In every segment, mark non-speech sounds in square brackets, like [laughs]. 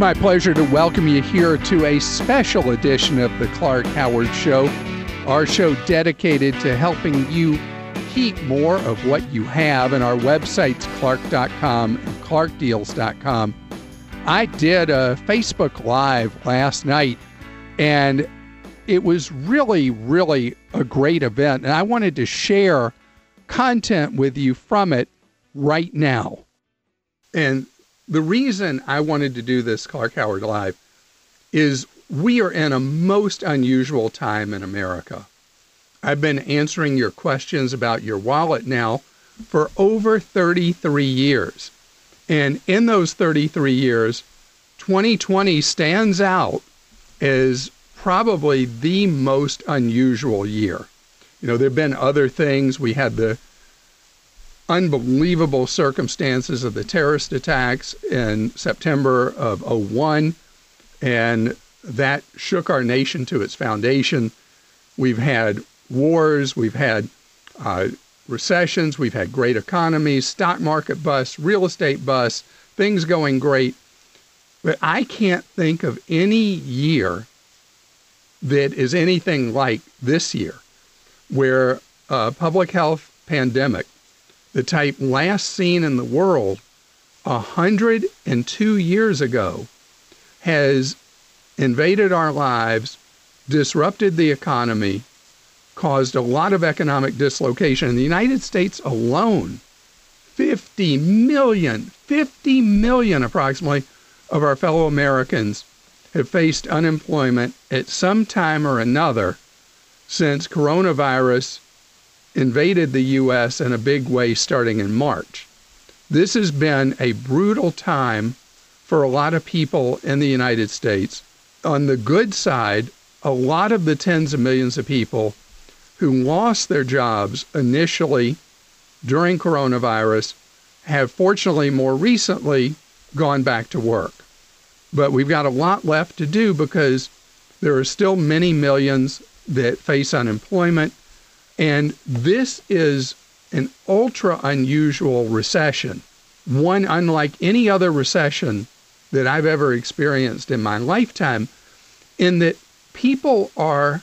my pleasure to welcome you here to a special edition of the Clark Howard Show, our show dedicated to helping you keep more of what you have. And our website's clark.com and clarkdeals.com. I did a Facebook Live last night, and it was really, really a great event. And I wanted to share content with you from it right now. And the reason I wanted to do this Clark Howard Live is we are in a most unusual time in America. I've been answering your questions about your wallet now for over 33 years. And in those 33 years, 2020 stands out as probably the most unusual year. You know, there have been other things. We had the unbelievable circumstances of the terrorist attacks in September of 01, and that shook our nation to its foundation. We've had wars, we've had uh, recessions, we've had great economies, stock market busts, real estate busts, things going great. But I can't think of any year that is anything like this year, where a public health pandemic the type last seen in the world 102 years ago has invaded our lives, disrupted the economy, caused a lot of economic dislocation. In the United States alone, 50 million, 50 million approximately of our fellow Americans have faced unemployment at some time or another since coronavirus invaded the U.S. in a big way starting in March. This has been a brutal time for a lot of people in the United States. On the good side, a lot of the tens of millions of people who lost their jobs initially during coronavirus have fortunately more recently gone back to work. But we've got a lot left to do because there are still many millions that face unemployment and this is an ultra unusual recession, one unlike any other recession that I've ever experienced in my lifetime, in that people are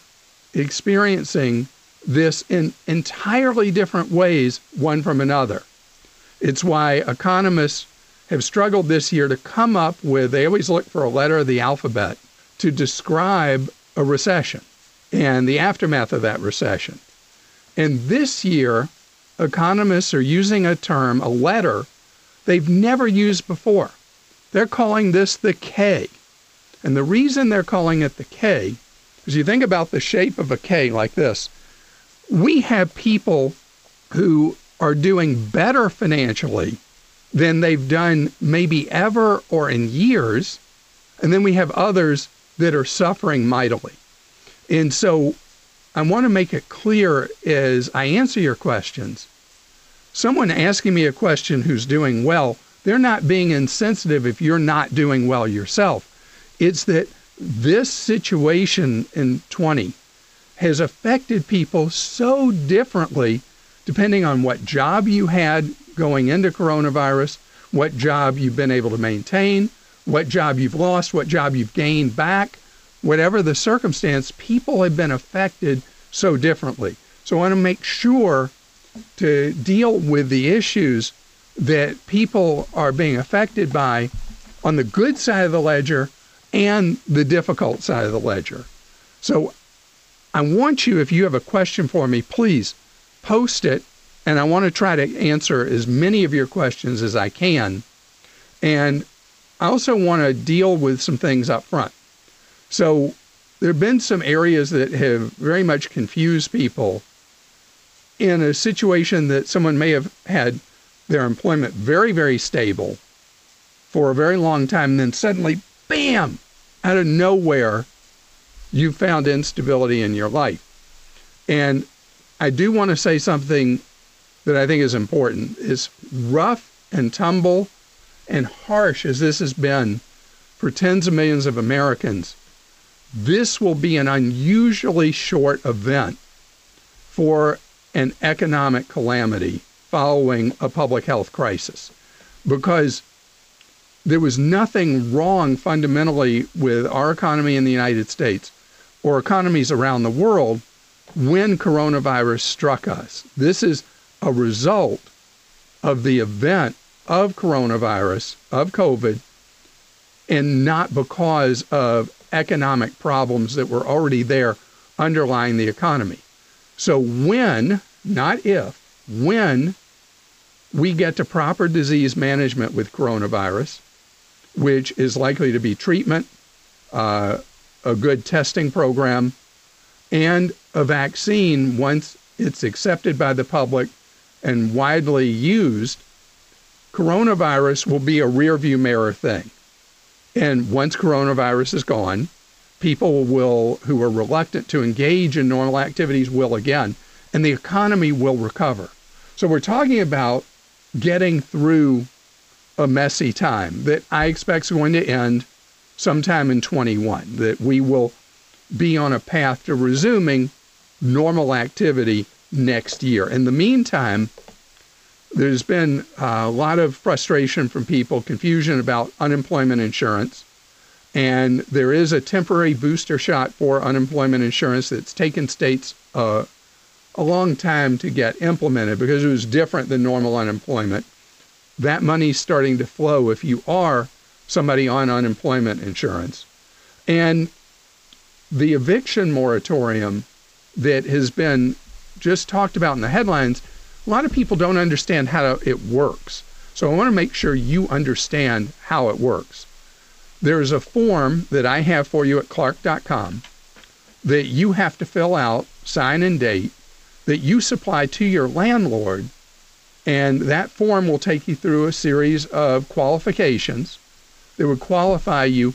experiencing this in entirely different ways, one from another. It's why economists have struggled this year to come up with, they always look for a letter of the alphabet to describe a recession and the aftermath of that recession. And this year, economists are using a term, a letter, they've never used before. They're calling this the K. And the reason they're calling it the K is you think about the shape of a K like this. We have people who are doing better financially than they've done maybe ever or in years. And then we have others that are suffering mightily. And so I want to make it clear as I answer your questions. Someone asking me a question who's doing well, they're not being insensitive if you're not doing well yourself. It's that this situation in 20 has affected people so differently depending on what job you had going into coronavirus, what job you've been able to maintain, what job you've lost, what job you've gained back, whatever the circumstance, people have been affected so differently. So I want to make sure to deal with the issues that people are being affected by on the good side of the ledger and the difficult side of the ledger. So I want you, if you have a question for me, please post it. And I want to try to answer as many of your questions as I can. And I also want to deal with some things up front. So there have been some areas that have very much confused people in a situation that someone may have had their employment very, very stable for a very long time, and then suddenly, bam, out of nowhere, you found instability in your life. And I do want to say something that I think is important. Is rough and tumble and harsh as this has been for tens of millions of Americans, this will be an unusually short event for an economic calamity following a public health crisis because there was nothing wrong fundamentally with our economy in the United States or economies around the world when coronavirus struck us. This is a result of the event of coronavirus, of COVID, and not because of economic problems that were already there underlying the economy. So, when, not if, when we get to proper disease management with coronavirus, which is likely to be treatment, uh, a good testing program, and a vaccine once it's accepted by the public and widely used, coronavirus will be a rearview mirror thing. And once coronavirus is gone, people will who are reluctant to engage in normal activities will again, and the economy will recover. So we're talking about getting through a messy time that I expect is going to end sometime in 21, that we will be on a path to resuming normal activity next year. In the meantime, there's been a lot of frustration from people, confusion about unemployment insurance. And there is a temporary booster shot for unemployment insurance that's taken states uh, a long time to get implemented because it was different than normal unemployment. That money's starting to flow if you are somebody on unemployment insurance. And the eviction moratorium that has been just talked about in the headlines a lot of people don't understand how it works. So I want to make sure you understand how it works. There's a form that I have for you at clark.com that you have to fill out, sign and date, that you supply to your landlord. And that form will take you through a series of qualifications that would qualify you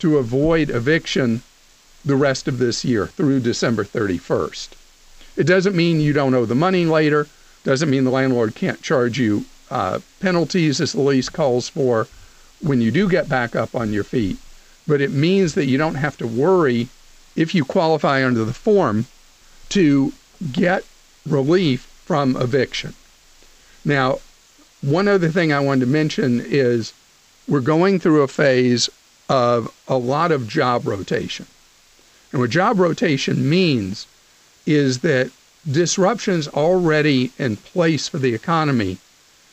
to avoid eviction the rest of this year through December 31st. It doesn't mean you don't owe the money later. Doesn't mean the landlord can't charge you uh, penalties as the lease calls for when you do get back up on your feet. But it means that you don't have to worry if you qualify under the form to get relief from eviction. Now, one other thing I wanted to mention is we're going through a phase of a lot of job rotation. And what job rotation means is that disruptions already in place for the economy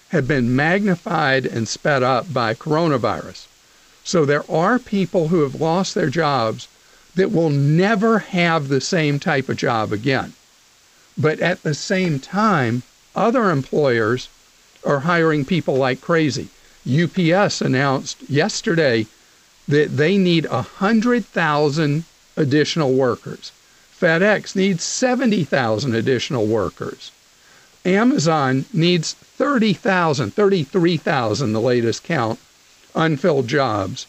have been magnified and sped up by coronavirus. So there are people who have lost their jobs that will never have the same type of job again. But at the same time, other employers are hiring people like crazy. UPS announced yesterday that they need 100,000 additional workers. FedEx needs 70,000 additional workers. Amazon needs 30,000, 33,000, the latest count, unfilled jobs.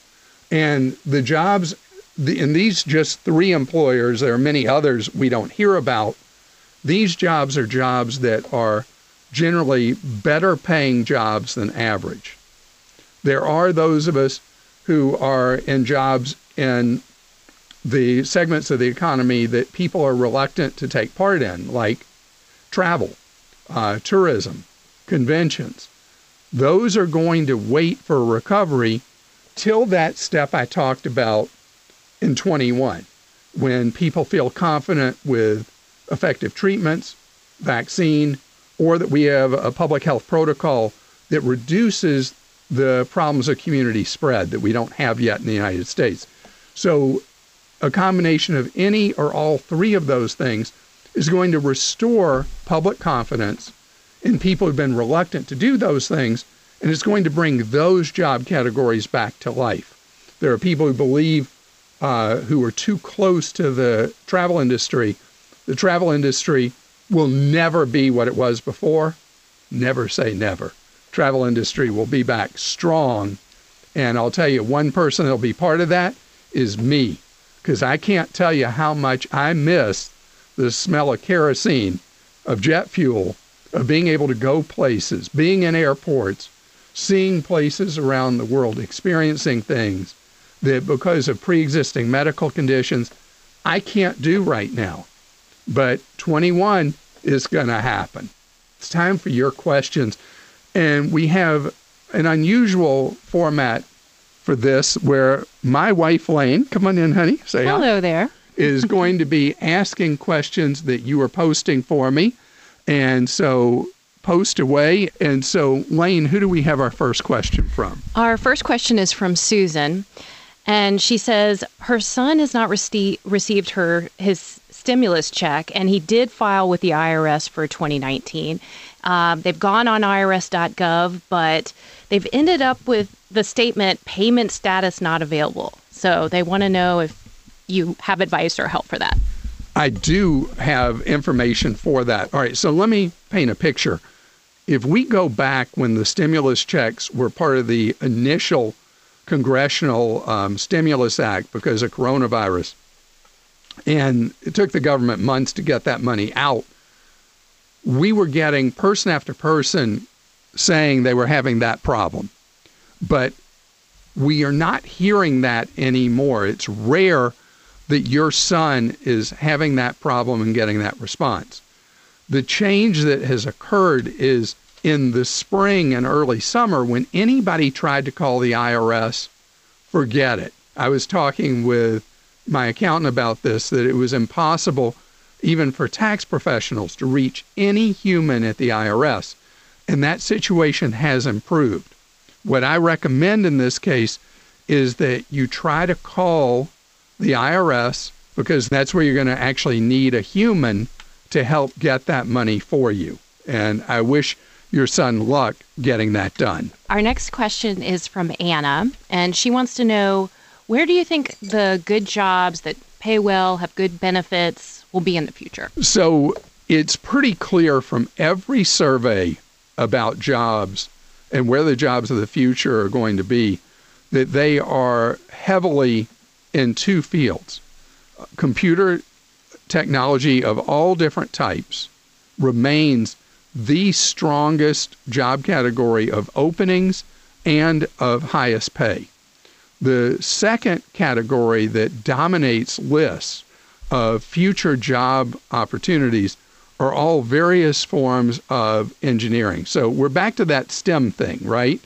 And the jobs, in these just three employers, there are many others we don't hear about. These jobs are jobs that are generally better paying jobs than average. There are those of us who are in jobs in the segments of the economy that people are reluctant to take part in, like travel, uh, tourism, conventions. Those are going to wait for recovery till that step I talked about in 21, when people feel confident with effective treatments, vaccine, or that we have a public health protocol that reduces the problems of community spread that we don't have yet in the United States. So a combination of any or all three of those things is going to restore public confidence in people who've been reluctant to do those things, and it's going to bring those job categories back to life. There are people who believe uh, who are too close to the travel industry. The travel industry will never be what it was before. Never say never. Travel industry will be back strong. And I'll tell you, one person that'll be part of that is me because I can't tell you how much I miss the smell of kerosene, of jet fuel, of being able to go places, being in airports, seeing places around the world, experiencing things that because of pre existing medical conditions, I can't do right now. But 21 is going to happen. It's time for your questions. And we have an unusual format for this, where my wife Lane, come on in, honey, say hi, Hello there. is [laughs] going to be asking questions that you are posting for me. And so post away. And so, Lane, who do we have our first question from? Our first question is from Susan, and she says her son has not rece- received her his stimulus check, and he did file with the IRS for 2019. Um, they've gone on IRS.gov, but they've ended up with the statement payment status not available. So they want to know if you have advice or help for that. I do have information for that. All right, so let me paint a picture. If we go back when the stimulus checks were part of the initial congressional um, stimulus act because of coronavirus, and it took the government months to get that money out, we were getting person after person saying they were having that problem. But we are not hearing that anymore. It's rare that your son is having that problem and getting that response. The change that has occurred is in the spring and early summer when anybody tried to call the IRS, forget it. I was talking with my accountant about this that it was impossible even for tax professionals to reach any human at the IRS. And that situation has improved. What I recommend in this case is that you try to call the IRS because that's where you're going to actually need a human to help get that money for you. And I wish your son luck getting that done. Our next question is from Anna, and she wants to know where do you think the good jobs that pay well, have good benefits, will be in the future? So it's pretty clear from every survey about jobs and where the jobs of the future are going to be that they are heavily in two fields. Computer technology of all different types remains the strongest job category of openings and of highest pay. The second category that dominates lists of future job opportunities are all various forms of engineering. So we're back to that STEM thing, right?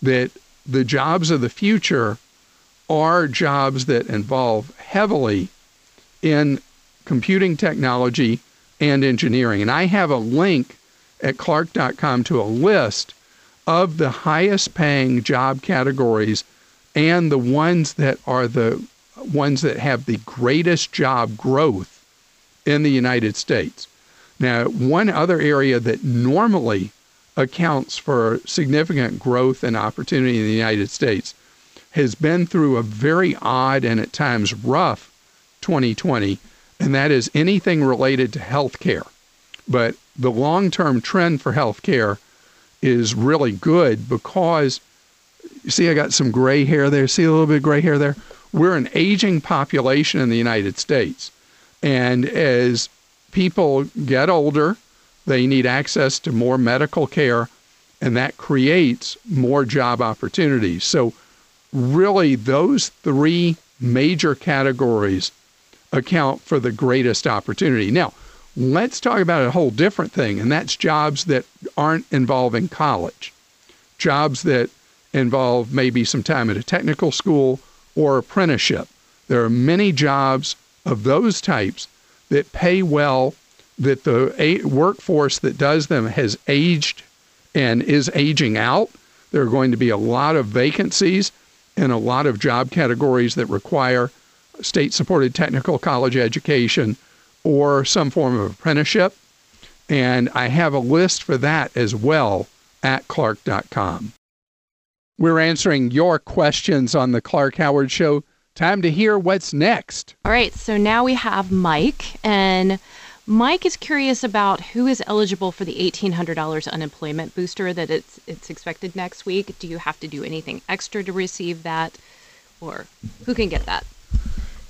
That the jobs of the future are jobs that involve heavily in computing technology and engineering. And I have a link at clark.com to a list of the highest paying job categories and the ones that are the ones that have the greatest job growth in the United States. Now, one other area that normally accounts for significant growth and opportunity in the United States has been through a very odd and at times rough 2020, and that is anything related to healthcare. But the long term trend for healthcare is really good because see, I got some gray hair there. See a little bit of gray hair there? We're an aging population in the United States. And as people get older, they need access to more medical care, and that creates more job opportunities. So, really, those three major categories account for the greatest opportunity. Now, let's talk about a whole different thing, and that's jobs that aren't involving college, jobs that involve maybe some time at a technical school or apprenticeship. There are many jobs of those types that pay well, that the workforce that does them has aged and is aging out. There are going to be a lot of vacancies and a lot of job categories that require state supported technical college education or some form of apprenticeship. And I have a list for that as well at clark.com. We're answering your questions on the Clark Howard Show. Time to hear what's next. All right, so now we have Mike, and Mike is curious about who is eligible for the $1,800 unemployment booster that it's it's expected next week. Do you have to do anything extra to receive that, or who can get that?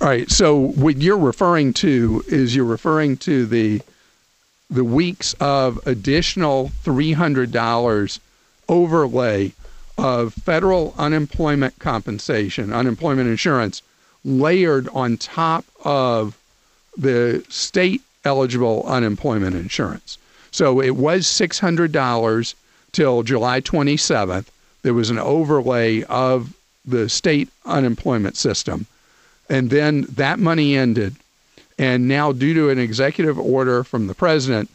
All right. So what you're referring to is you're referring to the the weeks of additional $300 overlay of federal unemployment compensation, unemployment insurance, layered on top of the state eligible unemployment insurance. So it was $600 till July 27th. There was an overlay of the state unemployment system. And then that money ended. And now, due to an executive order from the president,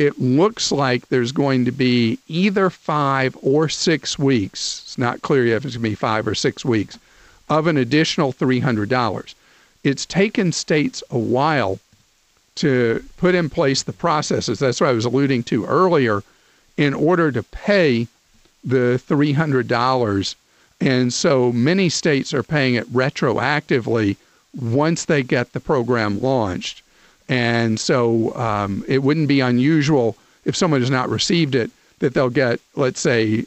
it looks like there's going to be either five or six weeks. It's not clear yet if it's going to be five or six weeks of an additional $300. It's taken states a while to put in place the processes. That's what I was alluding to earlier in order to pay the $300. And so many states are paying it retroactively once they get the program launched. And so um, it wouldn't be unusual if someone has not received it that they'll get, let's say,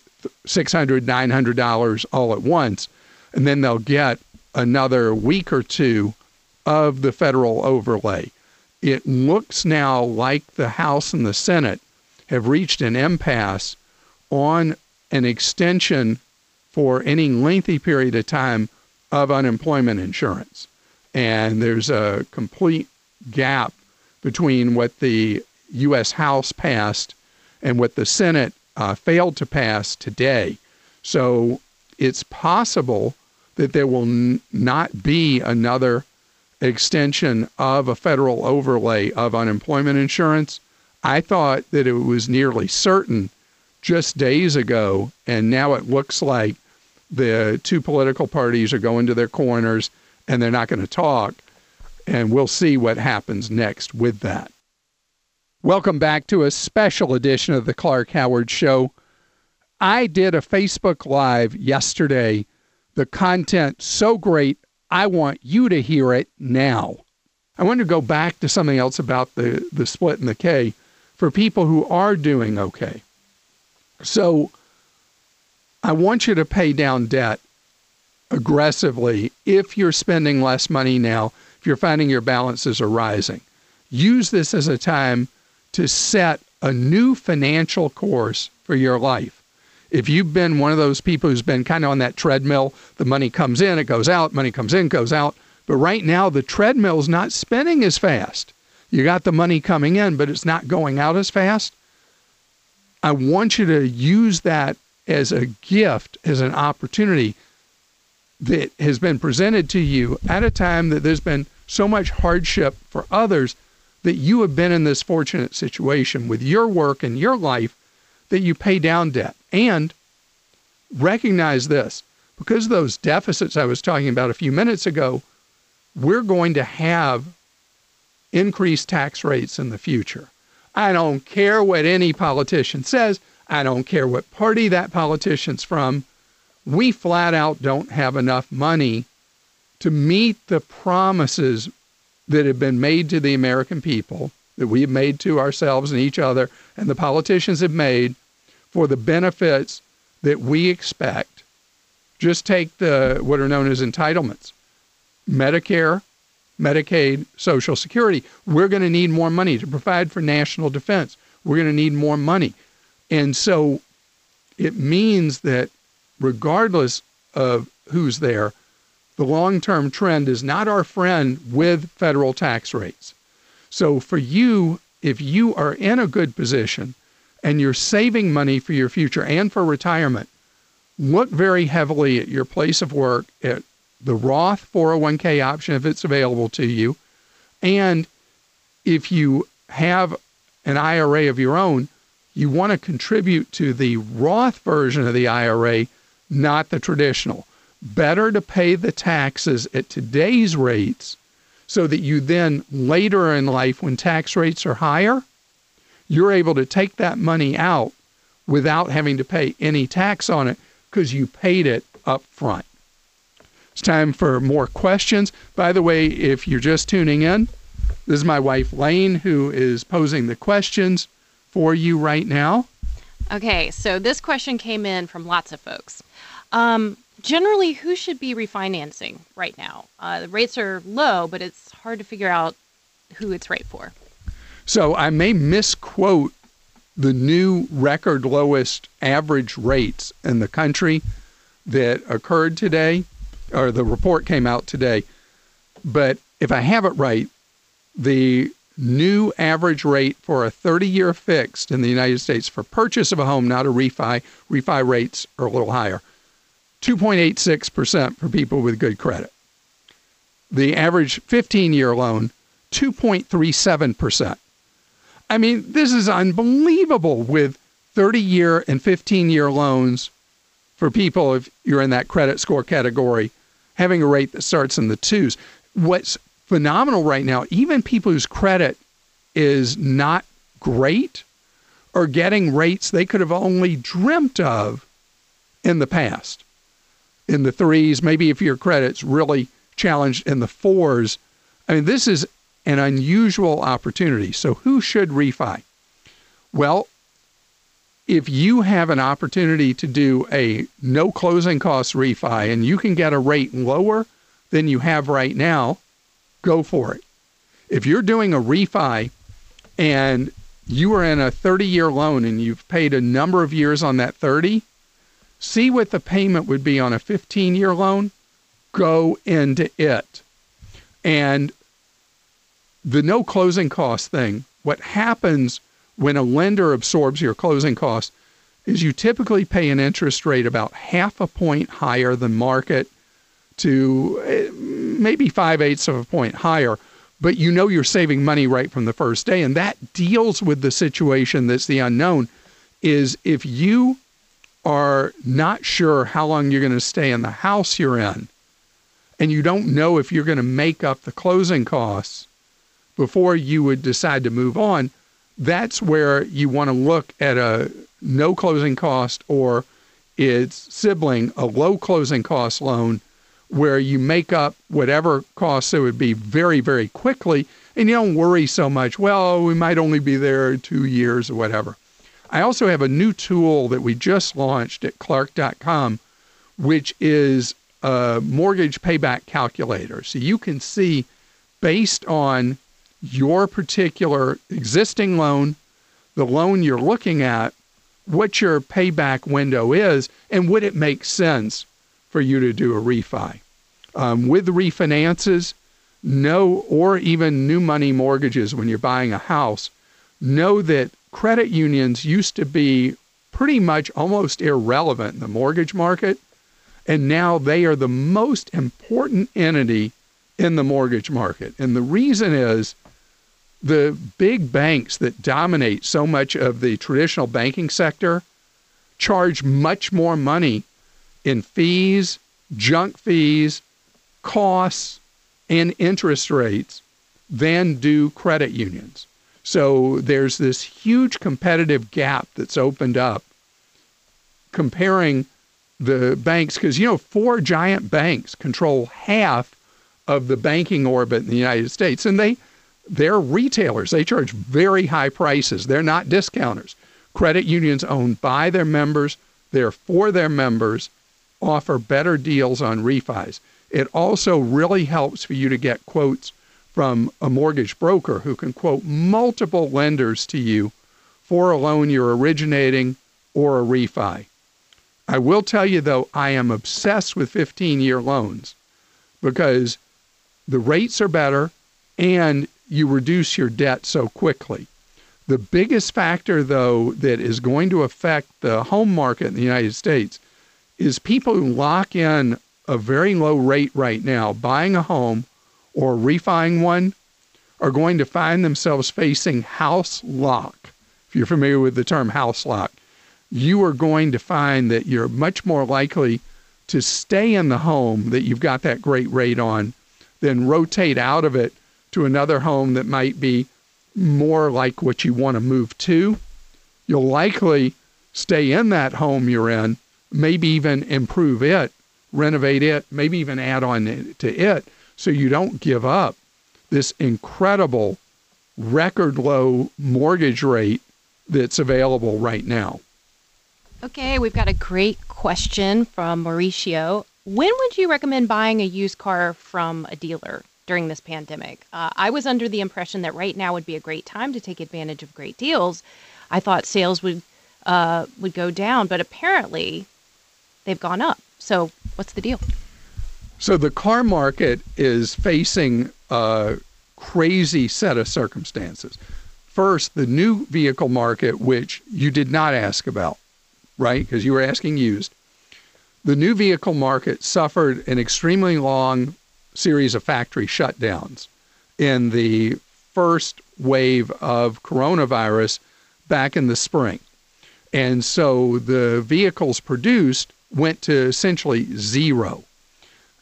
$600, $900 all at once. And then they'll get another week or two of the federal overlay. It looks now like the House and the Senate have reached an impasse on an extension for any lengthy period of time of unemployment insurance. And there's a complete gap between what the U.S. House passed and what the Senate uh, failed to pass today. So it's possible that there will n- not be another extension of a federal overlay of unemployment insurance. I thought that it was nearly certain just days ago, and now it looks like the two political parties are going to their corners and they're not going to talk. And we'll see what happens next with that. Welcome back to a special edition of the Clark Howard Show. I did a Facebook Live yesterday. The content so great, I want you to hear it now. I want to go back to something else about the, the split and the K for people who are doing okay. So I want you to pay down debt aggressively if you're spending less money now, if you're finding your balances are rising. Use this as a time to set a new financial course for your life. If you've been one of those people who's been kind of on that treadmill, the money comes in, it goes out, money comes in, goes out. But right now, the treadmill's not spinning as fast. You got the money coming in, but it's not going out as fast. I want you to use that as a gift, as an opportunity that has been presented to you at a time that there's been so much hardship for others that you have been in this fortunate situation with your work and your life that you pay down debt. And recognize this because of those deficits I was talking about a few minutes ago, we're going to have increased tax rates in the future. I don't care what any politician says. I don't care what party that politician's from we flat out don't have enough money to meet the promises that have been made to the American people, that we have made to ourselves and each other, and the politicians have made for the benefits that we expect. Just take the what are known as entitlements Medicare, Medicaid, Social Security. We're going to need more money to provide for national defense. We're going to need more money. And so it means that regardless of who's there, the long term trend is not our friend with federal tax rates. So for you, if you are in a good position and you're saving money for your future and for retirement, look very heavily at your place of work, at the Roth 401k option if it's available to you. And if you have an IRA of your own, you want to contribute to the Roth version of the IRA not the traditional. Better to pay the taxes at today's rates so that you then later in life, when tax rates are higher, you're able to take that money out without having to pay any tax on it because you paid it up front. It's time for more questions. By the way, if you're just tuning in, this is my wife Lane who is posing the questions for you right now. Okay, so this question came in from lots of folks. Um, generally, who should be refinancing right now? Uh, the rates are low, but it's hard to figure out who it's right for. So I may misquote the new record lowest average rates in the country that occurred today, or the report came out today. But if I have it right, the new average rate for a 30 year fixed in the United States for purchase of a home, not a refi, refi rates are a little higher, 2.86% for people with good credit. The average 15 year loan, 2.37%. I mean, this is unbelievable with 30 year and 15 year loans for people if you're in that credit score category having a rate that starts in the twos. What's phenomenal right now, even people whose credit is not great are getting rates they could have only dreamt of in the past. In the threes, maybe if your credit's really challenged in the fours. I mean, this is an unusual opportunity. So, who should refi? Well, if you have an opportunity to do a no closing cost refi and you can get a rate lower than you have right now, go for it. If you're doing a refi and you are in a 30 year loan and you've paid a number of years on that 30, see what the payment would be on a 15 year loan, go into it. And the no closing cost thing, what happens when a lender absorbs your closing costs is you typically pay an interest rate about half a point higher than market to eh, maybe five eighths of a point higher, but you know you're saving money right from the first day. And that deals with the situation that's the unknown is if you are not sure how long you're going to stay in the house you're in, and you don't know if you're going to make up the closing costs before you would decide to move on, that's where you want to look at a no closing cost or its sibling, a low closing cost loan, where you make up whatever costs there would be very, very quickly, and you don't worry so much, well, we might only be there two years or whatever. I also have a new tool that we just launched at clark.com, which is a mortgage payback calculator. So you can see based on your particular existing loan, the loan you're looking at, what your payback window is, and would it make sense for you to do a refi. Um, with refinances, no, or even new money mortgages when you're buying a house, know that credit unions used to be pretty much almost irrelevant in the mortgage market, and now they are the most important entity in the mortgage market. And the reason is the big banks that dominate so much of the traditional banking sector charge much more money in fees, junk fees, costs, and interest rates than do credit unions. So there's this huge competitive gap that's opened up comparing the banks, because, you know, four giant banks control half of the banking orbit in the United States, and they they're retailers. They charge very high prices. They're not discounters. Credit unions owned by their members, they're for their members, offer better deals on refis. It also really helps for you to get quotes from a mortgage broker who can quote multiple lenders to you for a loan you're originating or a refi. I will tell you though, I am obsessed with 15 year loans because the rates are better and you reduce your debt so quickly. The biggest factor, though, that is going to affect the home market in the United States is people who lock in a very low rate right now, buying a home or refining one, are going to find themselves facing house lock. If you're familiar with the term house lock, you are going to find that you're much more likely to stay in the home that you've got that great rate on than rotate out of it to another home that might be more like what you want to move to, you'll likely stay in that home you're in, maybe even improve it, renovate it, maybe even add on to it so you don't give up this incredible record low mortgage rate that's available right now. Okay, we've got a great question from Mauricio. When would you recommend buying a used car from a dealer? during this pandemic. Uh, I was under the impression that right now would be a great time to take advantage of great deals. I thought sales would uh, would go down, but apparently they've gone up. So what's the deal? So the car market is facing a crazy set of circumstances. First, the new vehicle market, which you did not ask about, right? Because you were asking used. the new vehicle market suffered an extremely long series of factory shutdowns in the first wave of coronavirus back in the spring. And so the vehicles produced went to essentially zero.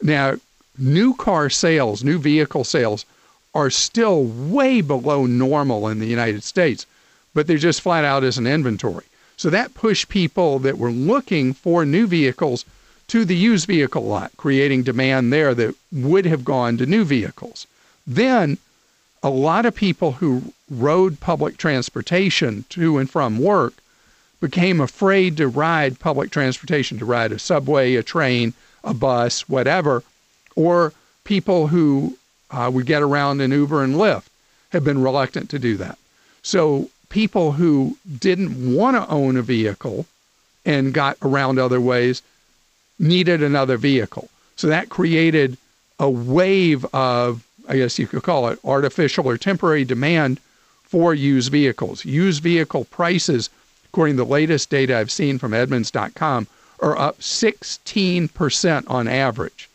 Now, new car sales, new vehicle sales are still way below normal in the United States, but they're just flat out as an inventory. So that pushed people that were looking for new vehicles to the used vehicle lot, creating demand there that would have gone to new vehicles. Then a lot of people who rode public transportation to and from work became afraid to ride public transportation, to ride a subway, a train, a bus, whatever, or people who uh, would get around in Uber and Lyft have been reluctant to do that. So people who didn't want to own a vehicle and got around other ways needed another vehicle. So that created a wave of, I guess you could call it artificial or temporary demand for used vehicles. Used vehicle prices according to the latest data I've seen from Edmunds.com, are up 16% on average,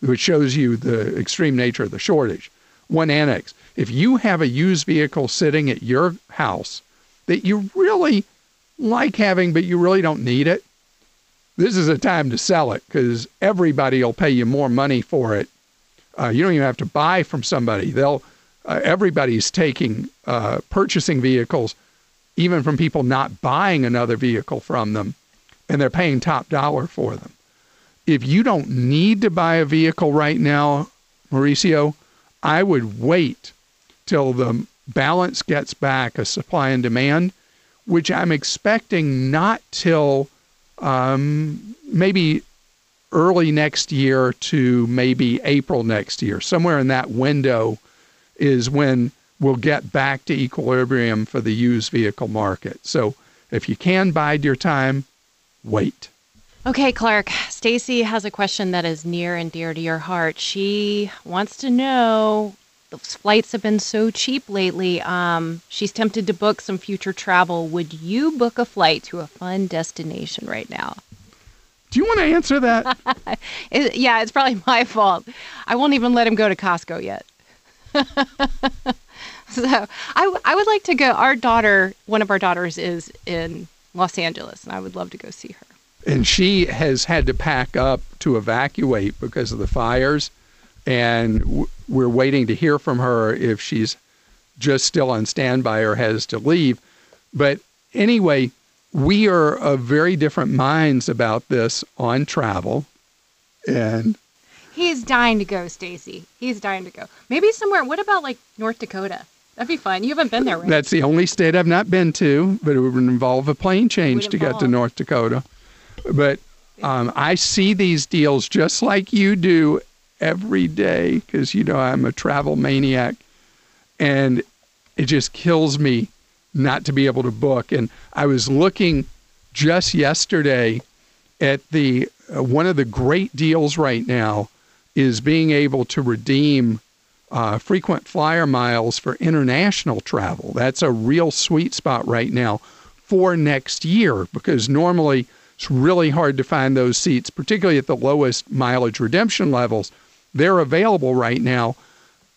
which shows you the extreme nature of the shortage. One annex if you have a used vehicle sitting at your house that you really like having, but you really don't need it, this is a time to sell it because everybody will pay you more money for it. Uh, you don't even have to buy from somebody. They'll uh, everybody's taking uh, purchasing vehicles even from people not buying another vehicle from them, and they're paying top dollar for them. If you don't need to buy a vehicle right now, Mauricio, I would wait till the balance gets back a supply and demand, which I'm expecting not till um, maybe early next year to maybe April next year. Somewhere in that window is when we'll get back to equilibrium for the used vehicle market. So if you can bide your time, wait. Okay, Clark. Stacy has a question that is near and dear to your heart. She wants to know those flights have been so cheap lately. Um, she's tempted to book some future travel. Would you book a flight to a fun destination right now? Do you want to answer that? [laughs] it, yeah, it's probably my fault. I won't even let him go to Costco yet. [laughs] so I, I would like to go. Our daughter, one of our daughters, is in Los Angeles, and I would love to go see her. And she has had to pack up to evacuate because of the fires, and w- we're waiting to hear from her if she's just still on standby or has to leave. But anyway, we are of very different minds about this on travel, and He's dying to go, Stacy. He's dying to go. Maybe somewhere. What about like North Dakota? That'd be fun. You haven't been there, right? That's the only state I've not been to, but it would involve a plane change to get to North Dakota. But um, I see these deals just like you do every day because, you know, I'm a travel maniac. And it just kills me not to be able to book. And I was looking just yesterday at the uh, one of the great deals right now is being able to redeem uh, frequent flyer miles for international travel. That's a real sweet spot right now for next year because normally it's really hard to find those seats, particularly at the lowest mileage redemption levels. They're available right now.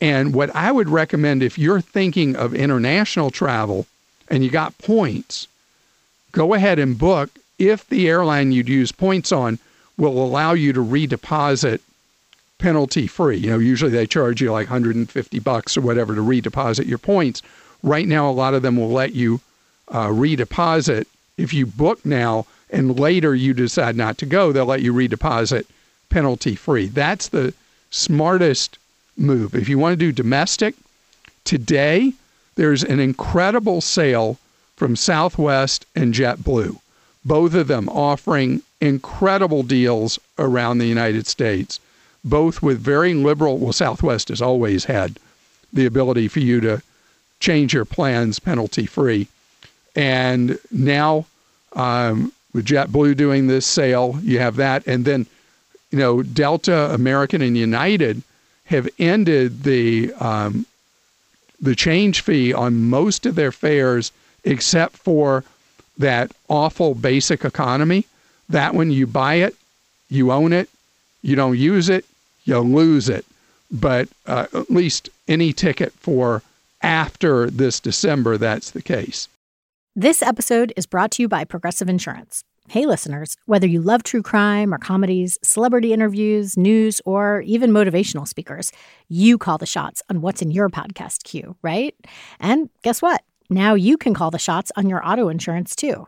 And what I would recommend if you're thinking of international travel and you got points, go ahead and book if the airline you'd use points on will allow you to redeposit penalty free. You know, usually they charge you like 150 bucks or whatever to redeposit your points. Right now, a lot of them will let you uh, redeposit. If you book now and later you decide not to go, they'll let you redeposit penalty free. That's the smartest move. If you want to do domestic, today there's an incredible sale from Southwest and JetBlue, both of them offering incredible deals around the United States both with very liberal, well, Southwest has always had the ability for you to change your plans penalty free. And now um, with JetBlue doing this sale, you have that. And then, you know, Delta, American, and United have ended the um, the change fee on most of their fares except for that awful basic economy. That when you buy it, you own it. You don't use it, you lose it. But uh, at least any ticket for after this December, that's the case. This episode is brought to you by Progressive Insurance. Hey, listeners, whether you love true crime or comedies, celebrity interviews, news, or even motivational speakers, you call the shots on what's in your podcast queue, right? And guess what? Now you can call the shots on your auto insurance too.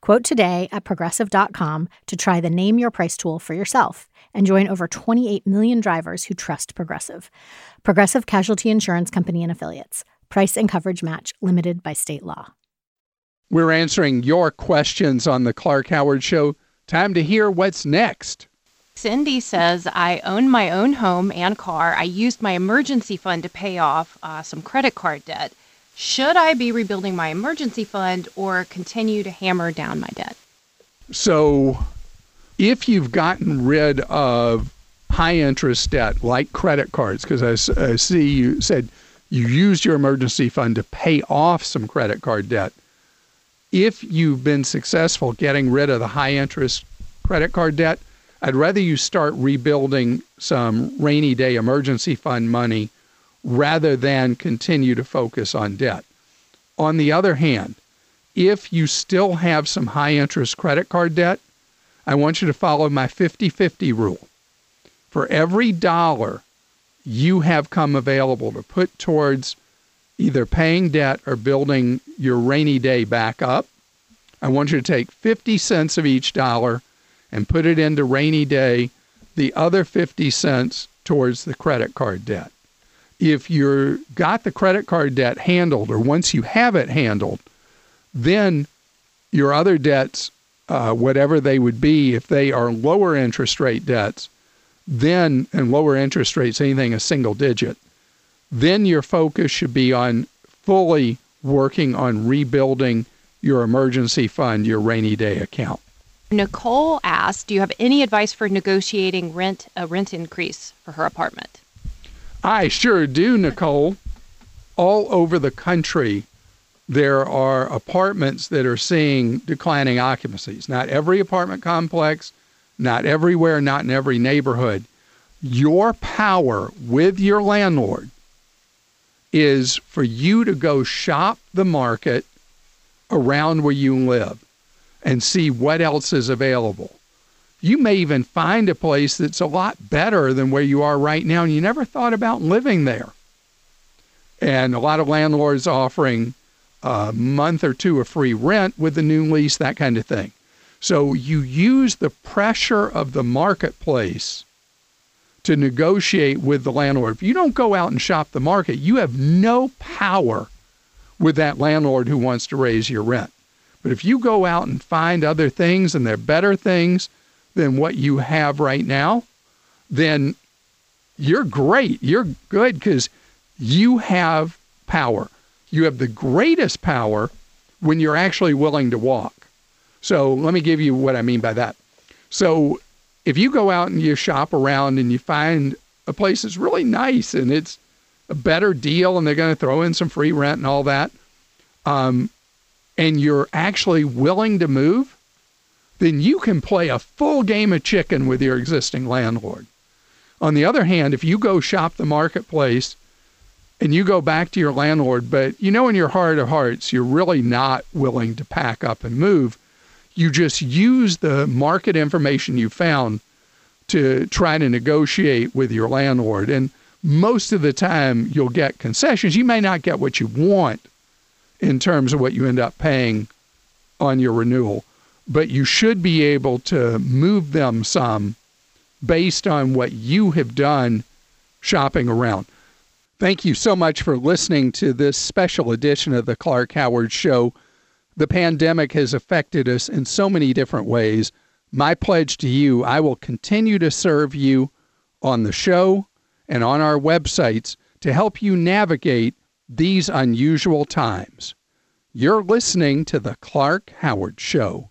Quote today at progressive.com to try the Name Your Price tool for yourself and join over 28 million drivers who trust Progressive. Progressive Casualty Insurance Company and Affiliates. Price and coverage match limited by state law. We're answering your questions on the Clark Howard Show. Time to hear what's next. Cindy says, I own my own home and car. I used my emergency fund to pay off uh, some credit card debt. Should I be rebuilding my emergency fund or continue to hammer down my debt? So, if you've gotten rid of high interest debt like credit cards, because I, I, see you said you used your emergency fund to pay off some credit card debt. If you've been successful getting rid of the high interest credit card debt, I'd rather you start rebuilding some rainy day emergency fund money rather than continue to focus on debt. On the other hand, if you still have some high interest credit card debt, I want you to follow my 50 50 rule. For every dollar you have come available to put towards either paying debt or building your rainy day back up, I want you to take 50 cents of each dollar and put it into rainy day, the other 50 cents towards the credit card debt if you're got the credit card debt handled, or once you have it handled, then your other debts, uh, whatever they would be, if they are lower interest rate debts, then and lower interest rates, anything a single digit, then your focus should be on fully working on rebuilding your emergency fund, your rainy day account. Nicole asked, "Do you have any advice for negotiating rent a rent increase for her apartment?" I sure do, Nicole. All over the country, there are apartments that are seeing declining occupancies. Not every apartment complex, not everywhere, not in every neighborhood. Your power with your landlord is for you to go shop the market around where you live and see what else is available you may even find a place that's a lot better than where you are right now, and you never thought about living there. And a lot of landlords offering a month or two of free rent with the new lease, that kind of thing. So you use the pressure of the marketplace to negotiate with the landlord. If you don't go out and shop the market, you have no power with that landlord who wants to raise your rent. But if you go out and find other things and they're better things, than what you have right now, then you're great. You're good because you have power. You have the greatest power when you're actually willing to walk. So let me give you what I mean by that. So if you go out and you shop around and you find a place that's really nice and it's a better deal and they're going to throw in some free rent and all that, um, and you're actually willing to move, then you can play a full game of chicken with your existing landlord. On the other hand, if you go shop the marketplace and you go back to your landlord, but you know in your heart of hearts you're really not willing to pack up and move, you just use the market information you found to try to negotiate with your landlord. And most of the time you'll get concessions. You may not get what you want in terms of what you end up paying on your renewal but you should be able to move them some based on what you have done shopping around. Thank you so much for listening to this special edition of the Clark Howard Show. The pandemic has affected us in so many different ways. My pledge to you I will continue to serve you on the show and on our websites to help you navigate these unusual times. You're listening to The Clark Howard Show.